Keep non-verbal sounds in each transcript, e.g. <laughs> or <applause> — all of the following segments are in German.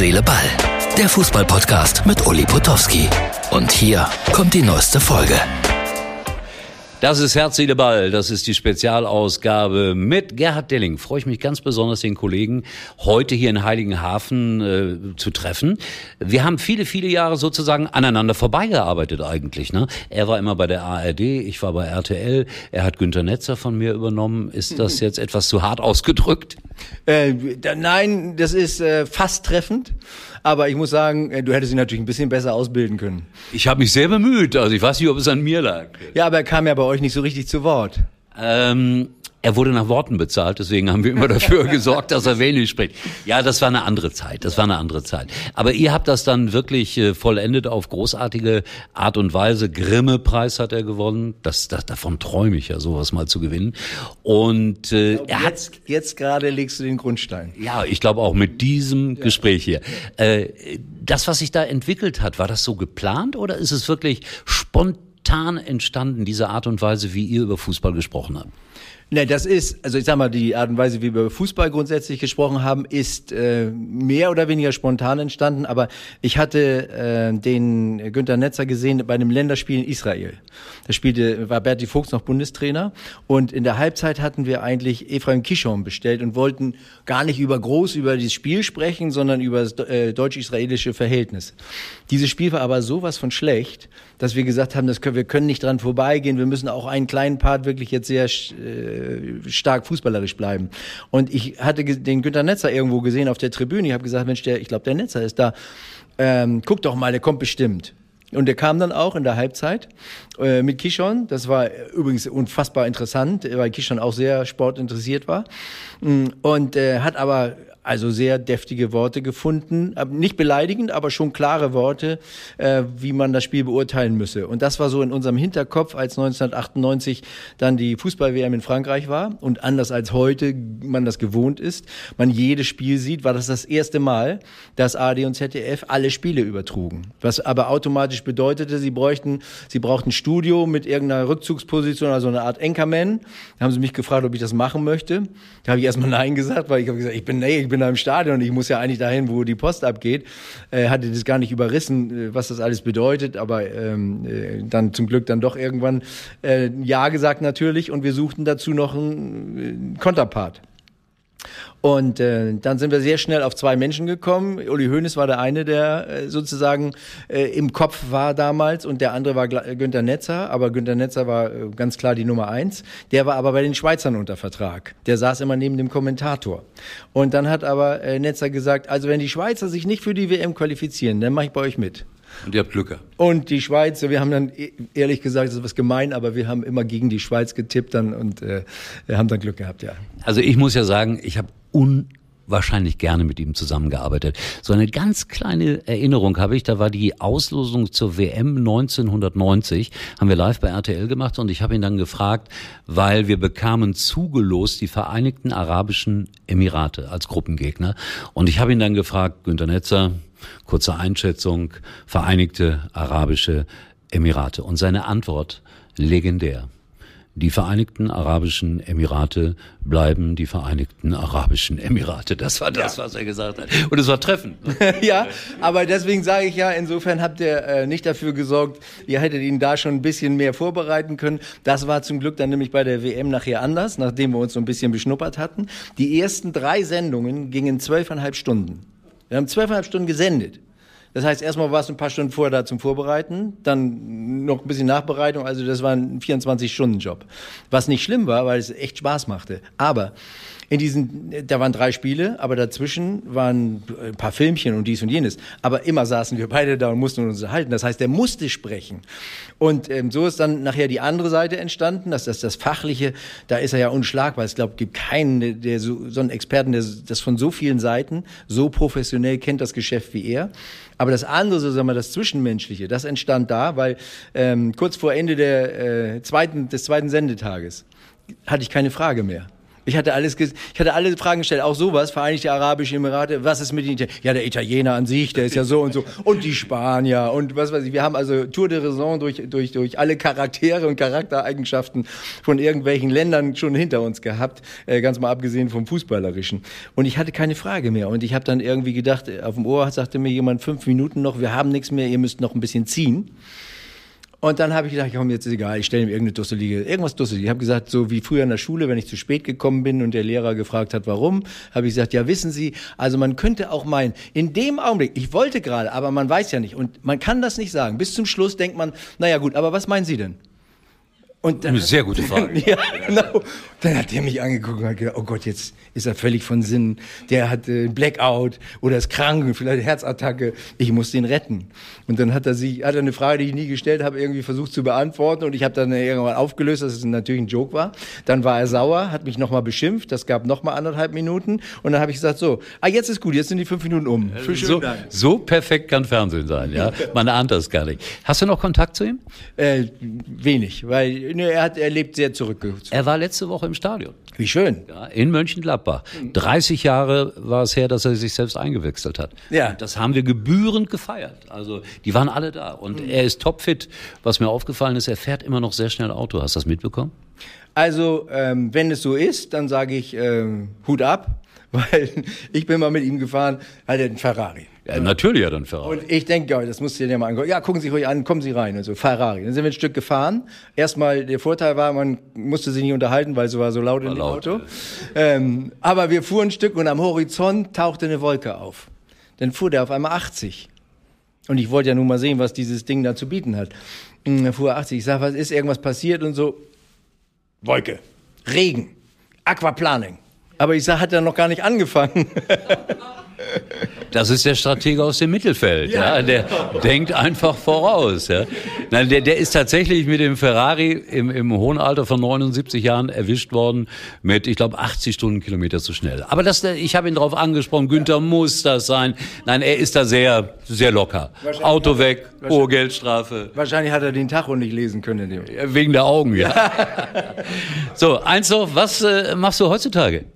Seele, Ball. Der Fußballpodcast mit Uli Potowski. Und hier kommt die neueste Folge. Das ist Herz, Seele, Ball. Das ist die Spezialausgabe mit Gerhard Delling. Freue ich mich ganz besonders, den Kollegen heute hier in Heiligenhafen äh, zu treffen. Wir haben viele, viele Jahre sozusagen aneinander vorbeigearbeitet eigentlich. Ne? Er war immer bei der ARD, ich war bei RTL. Er hat Günter Netzer von mir übernommen. Ist das <laughs> jetzt etwas zu hart ausgedrückt? Äh, da, nein, das ist äh, fast treffend. Aber ich muss sagen, äh, du hättest ihn natürlich ein bisschen besser ausbilden können. Ich habe mich sehr bemüht. Also ich weiß nicht, ob es an mir lag. Ja, aber er kam ja bei euch nicht so richtig zu Wort. Ähm, er wurde nach Worten bezahlt, deswegen haben wir immer dafür <laughs> gesorgt, dass er wenig spricht. Ja, das war eine andere Zeit, das war eine andere Zeit. Aber ihr habt das dann wirklich äh, vollendet auf großartige Art und Weise. Grimme-Preis hat er gewonnen. Das, das, davon träume ich ja, sowas mal zu gewinnen. Und äh, er hat Jetzt, jetzt gerade legst du den Grundstein. ja, ich glaube auch mit diesem Gespräch hier. Äh, das, was sich da entwickelt hat, war das so geplant oder ist es wirklich spontan entstanden, diese Art und Weise, wie ihr über Fußball gesprochen habt? Ne, das ist, also ich sag mal, die Art und Weise, wie wir über Fußball grundsätzlich gesprochen haben, ist äh, mehr oder weniger spontan entstanden. Aber ich hatte äh, den Günter Netzer gesehen bei einem Länderspiel in Israel. Da spielte, war Berti Fuchs noch Bundestrainer. Und in der Halbzeit hatten wir eigentlich Ephraim Kishon bestellt und wollten gar nicht über groß über dieses Spiel sprechen, sondern über das äh, deutsch-israelische Verhältnis. Dieses Spiel war aber sowas von schlecht, dass wir gesagt haben, das können, wir können nicht dran vorbeigehen. Wir müssen auch einen kleinen Part wirklich jetzt sehr äh, stark fußballerisch bleiben. Und ich hatte den Günter Netzer irgendwo gesehen auf der Tribüne. Ich habe gesagt, Mensch, der, ich glaube, der Netzer ist da. Ähm, guck doch mal, der kommt bestimmt. Und der kam dann auch in der Halbzeit äh, mit Kishon. Das war übrigens unfassbar interessant, weil Kishon auch sehr sportinteressiert war. Mm, Und äh, hat aber also sehr deftige Worte gefunden, aber nicht beleidigend, aber schon klare Worte, äh, wie man das Spiel beurteilen müsse. Und das war so in unserem Hinterkopf, als 1998 dann die Fußball-WM in Frankreich war und anders als heute man das gewohnt ist, man jedes Spiel sieht, war das das erste Mal, dass ARD und ZDF alle Spiele übertrugen. Was aber automatisch bedeutete, sie bräuchten, sie brauchten ein Studio mit irgendeiner Rückzugsposition, also eine Art Anchorman. Da haben sie mich gefragt, ob ich das machen möchte. Da habe ich erstmal Nein gesagt, weil ich habe gesagt, ich bin, nee, bin da im Stadion und ich muss ja eigentlich dahin, wo die Post abgeht. Äh, hatte das gar nicht überrissen, äh, was das alles bedeutet, aber ähm, äh, dann zum Glück dann doch irgendwann äh, Ja gesagt natürlich und wir suchten dazu noch einen äh, Konterpart. Und äh, dann sind wir sehr schnell auf zwei Menschen gekommen. Uli Hoeneß war der eine, der äh, sozusagen äh, im Kopf war damals und der andere war Gla- Günter Netzer. Aber Günter Netzer war äh, ganz klar die Nummer eins. Der war aber bei den Schweizern unter Vertrag. Der saß immer neben dem Kommentator. Und dann hat aber äh, Netzer gesagt, also wenn die Schweizer sich nicht für die WM qualifizieren, dann mache ich bei euch mit. Und ihr habt Glück gehabt. Und die Schweiz, wir haben dann e- ehrlich gesagt, das ist was gemein, aber wir haben immer gegen die Schweiz getippt dann und äh, haben dann Glück gehabt, ja. Also ich muss ja sagen, ich habe unwahrscheinlich gerne mit ihm zusammengearbeitet. So eine ganz kleine Erinnerung habe ich, da war die Auslosung zur WM 1990, haben wir live bei RTL gemacht und ich habe ihn dann gefragt, weil wir bekamen zugelost die Vereinigten Arabischen Emirate als Gruppengegner und ich habe ihn dann gefragt, Günter Netzer, kurze Einschätzung, Vereinigte Arabische Emirate und seine Antwort legendär. Die Vereinigten Arabischen Emirate bleiben die Vereinigten Arabischen Emirate. Das war das, was er gesagt hat. Und es war treffend. ne? <laughs> ja, aber deswegen sage ich ja, insofern habt ihr äh, nicht dafür gesorgt, ihr hättet ihn da schon ein bisschen mehr vorbereiten können. Das war zum Glück dann nämlich bei der WM nachher anders, nachdem wir uns so ein bisschen beschnuppert hatten. Die ersten drei Sendungen gingen zwölfeinhalb Stunden. Wir haben zwölfeinhalb Stunden gesendet. Das heißt, erstmal warst du ein paar Stunden vorher da zum Vorbereiten, dann noch ein bisschen Nachbereitung, also das war ein 24-Stunden-Job. Was nicht schlimm war, weil es echt Spaß machte. Aber in diesen, da waren drei Spiele, aber dazwischen waren ein paar Filmchen und dies und jenes. Aber immer saßen wir beide da und mussten uns unterhalten. Das heißt, der musste sprechen. Und ähm, so ist dann nachher die andere Seite entstanden, dass das, das Fachliche, da ist er ja unschlagbar. Ich glaube, es gibt keinen, der so, so einen Experten, der das von so vielen Seiten so professionell kennt, das Geschäft wie er. Aber das andere, so sagen wir, das Zwischenmenschliche, das entstand da, weil ähm, kurz vor Ende der, äh, zweiten, des zweiten Sendetages hatte ich keine Frage mehr. Ich hatte alles, ich hatte alle Fragen gestellt, auch sowas, Vereinigte Arabische Emirate, was ist mit den Italienern? Ja, der Italiener an sich, der ist ja so und so. Und die Spanier und was weiß ich. Wir haben also Tour de Raison durch, durch, durch alle Charaktere und Charaktereigenschaften von irgendwelchen Ländern schon hinter uns gehabt, äh, ganz mal abgesehen vom Fußballerischen. Und ich hatte keine Frage mehr. Und ich habe dann irgendwie gedacht, auf dem Ohr sagte mir jemand, fünf Minuten noch, wir haben nichts mehr, ihr müsst noch ein bisschen ziehen. Und dann habe ich gedacht, komm, jetzt ist egal, ich stelle mir irgendeine Dusselige, irgendwas Dusseliges. Ich habe gesagt, so wie früher in der Schule, wenn ich zu spät gekommen bin und der Lehrer gefragt hat, warum, habe ich gesagt, ja, wissen Sie, also man könnte auch meinen, in dem Augenblick, ich wollte gerade, aber man weiß ja nicht und man kann das nicht sagen. Bis zum Schluss denkt man, naja gut, aber was meinen Sie denn? Und dann, Eine sehr gute Frage. <laughs> ja, genau. Dann hat der mich angeguckt und hat gedacht, oh Gott, jetzt ist er völlig von Sinn. Der hat äh, Blackout oder ist krank, vielleicht Herzattacke. Ich muss den retten. Und dann hat er sich, hat er eine Frage, die ich nie gestellt habe, irgendwie versucht zu beantworten und ich habe dann irgendwann aufgelöst, dass es natürlich ein Joke war. Dann war er sauer, hat mich nochmal beschimpft. Das gab nochmal anderthalb Minuten und dann habe ich gesagt, so, ah, jetzt ist gut, jetzt sind die fünf Minuten um. Für so, so perfekt kann Fernsehen sein, ja. <laughs> Man ahnt das gar nicht. Hast du noch Kontakt zu ihm? Äh, wenig, weil ne, er hat, er lebt sehr zurückgezogen. Er war letzte Woche im Stadion. Wie schön. Ja, in Mönchengladbach. 30 Jahre war es her, dass er sich selbst eingewechselt hat. Ja. Das haben wir gebührend gefeiert. Also die waren alle da und mhm. er ist topfit. Was mir aufgefallen ist, er fährt immer noch sehr schnell Auto. Hast du das mitbekommen? Also ähm, wenn es so ist, dann sage ich ähm, Hut ab, <laughs> weil ich bin mal mit ihm gefahren, hat er einen Ferrari. Ja, natürlich hat er einen Ferrari. Und ich denke, ja, das musst du dir mal angucken. Ja, gucken Sie ruhig an, kommen Sie rein und so, Ferrari. Dann sind wir ein Stück gefahren. Erstmal, der Vorteil war, man musste sich nicht unterhalten, weil es war so laut war in dem laut, Auto. Ja. Ähm, aber wir fuhren ein Stück und am Horizont tauchte eine Wolke auf. Dann fuhr der auf einmal 80. Und ich wollte ja nun mal sehen, was dieses Ding da zu bieten hat. Und dann fuhr er 80. Ich sag, was ist, irgendwas passiert und so. Wolke, Regen, Aquaplaning. Aber ich sag, hat er noch gar nicht angefangen. Das ist der Stratege aus dem Mittelfeld, ja. ja. Der denkt einfach voraus, ja. Nein, der, der ist tatsächlich mit dem Ferrari im, im hohen Alter von 79 Jahren erwischt worden mit, ich glaube, 80 Stundenkilometer zu schnell. Aber das, ich habe ihn darauf angesprochen, Günther ja. muss das sein. Nein, er ist da sehr, sehr locker. Auto weg, hohe Geldstrafe. Wahrscheinlich hat er den Tacho nicht lesen können. Wegen der Augen, ja. <laughs> so, eins noch, was äh, machst du heutzutage?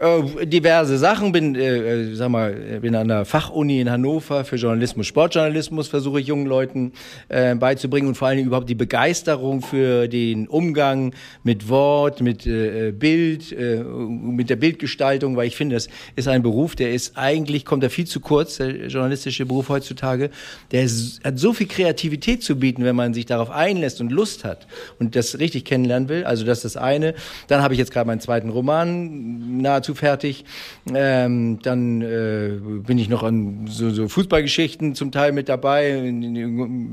Äh, diverse Sachen. Bin, äh, äh, sag mal, bin an der Fachuni in Hannover für Journalismus, Sportjournalismus versuche ich jungen Leuten äh, beizubringen und vor allen Dingen überhaupt die Begeisterung für den Umgang mit Wort, mit äh, Bild, äh, mit der Bildgestaltung, weil ich finde, das ist ein Beruf, der ist eigentlich kommt da viel zu kurz, der journalistische Beruf heutzutage. Der ist, hat so viel Kreativität zu bieten, wenn man sich darauf einlässt und Lust hat und das richtig kennenlernen will. Also das ist das eine. Dann habe ich jetzt gerade meinen zweiten Roman nahezu nahezu fertig. Ähm, dann äh, bin ich noch an so, so Fußballgeschichten zum Teil mit dabei,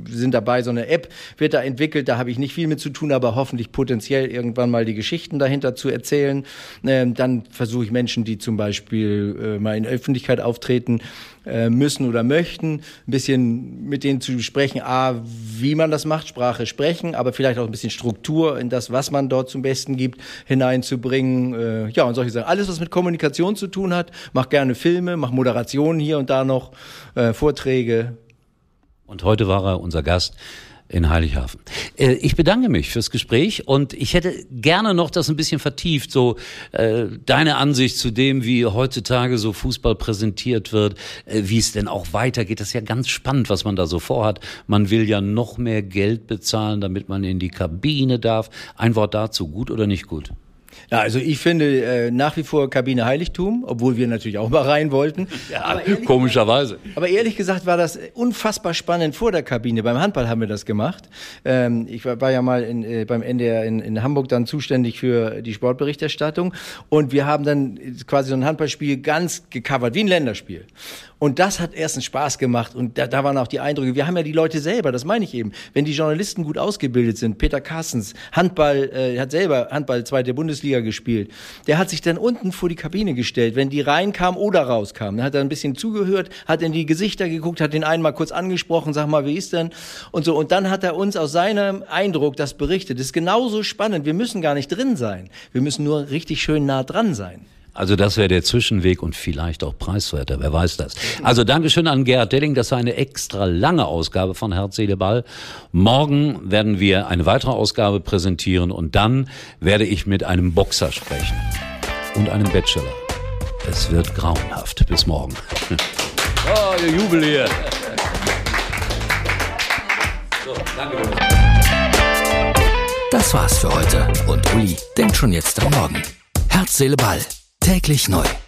sind dabei, so eine App wird da entwickelt, da habe ich nicht viel mit zu tun, aber hoffentlich potenziell irgendwann mal die Geschichten dahinter zu erzählen. Ähm, dann versuche ich Menschen, die zum Beispiel äh, mal in der Öffentlichkeit auftreten, äh, müssen oder möchten, ein bisschen mit denen zu sprechen, a, wie man das macht, Sprache sprechen, aber vielleicht auch ein bisschen Struktur in das, was man dort zum Besten gibt, hineinzubringen. Äh, ja, und solche Sachen. Alles, was mit Kommunikation zu tun hat, mach gerne Filme, mach Moderationen hier und da noch, äh, Vorträge. Und heute war er unser Gast in Heilighafen. Äh, ich bedanke mich fürs Gespräch und ich hätte gerne noch das ein bisschen vertieft, so äh, deine Ansicht zu dem, wie heutzutage so Fußball präsentiert wird, äh, wie es denn auch weitergeht. Das ist ja ganz spannend, was man da so vorhat. Man will ja noch mehr Geld bezahlen, damit man in die Kabine darf. Ein Wort dazu, gut oder nicht gut? Ja, also ich finde äh, nach wie vor Kabine Heiligtum, obwohl wir natürlich auch mal rein wollten. <laughs> Ja, aber komischerweise. Aber ehrlich gesagt war das unfassbar spannend vor der Kabine. Beim Handball haben wir das gemacht. Ähm, ich war, war ja mal in, äh, beim NDR in, in Hamburg dann zuständig für die Sportberichterstattung und wir haben dann quasi so ein Handballspiel ganz gecovert, wie ein Länderspiel. Und das hat erstens Spaß gemacht und da, da waren auch die Eindrücke. Wir haben ja die Leute selber, das meine ich eben. Wenn die Journalisten gut ausgebildet sind, Peter Carstens, Handball, äh, hat selber Handball zweite Bundesliga gespielt, der hat sich dann unten vor die Kabine gestellt, wenn die reinkam oder rauskam. Dann hat er ein bisschen zugehört, hat in die Gesichter geguckt, hat den einen mal kurz angesprochen, sag mal, wie ist denn? Und so. Und dann hat er uns aus seinem Eindruck das berichtet. Das ist genauso spannend. Wir müssen gar nicht drin sein. Wir müssen nur richtig schön nah dran sein. Also das wäre der Zwischenweg und vielleicht auch preiswerter, wer weiß das. Also Dankeschön an Gerhard Delling, das war eine extra lange Ausgabe von Herz, Seele, Ball. Morgen werden wir eine weitere Ausgabe präsentieren und dann werde ich mit einem Boxer sprechen und einem Bachelor. Es wird grauenhaft. Bis morgen. <laughs> Oh, ihr Jubel hier. So, danke. Das war's für heute und Uli denkt schon jetzt am Morgen. Herz, Seele, Ball Täglich neu.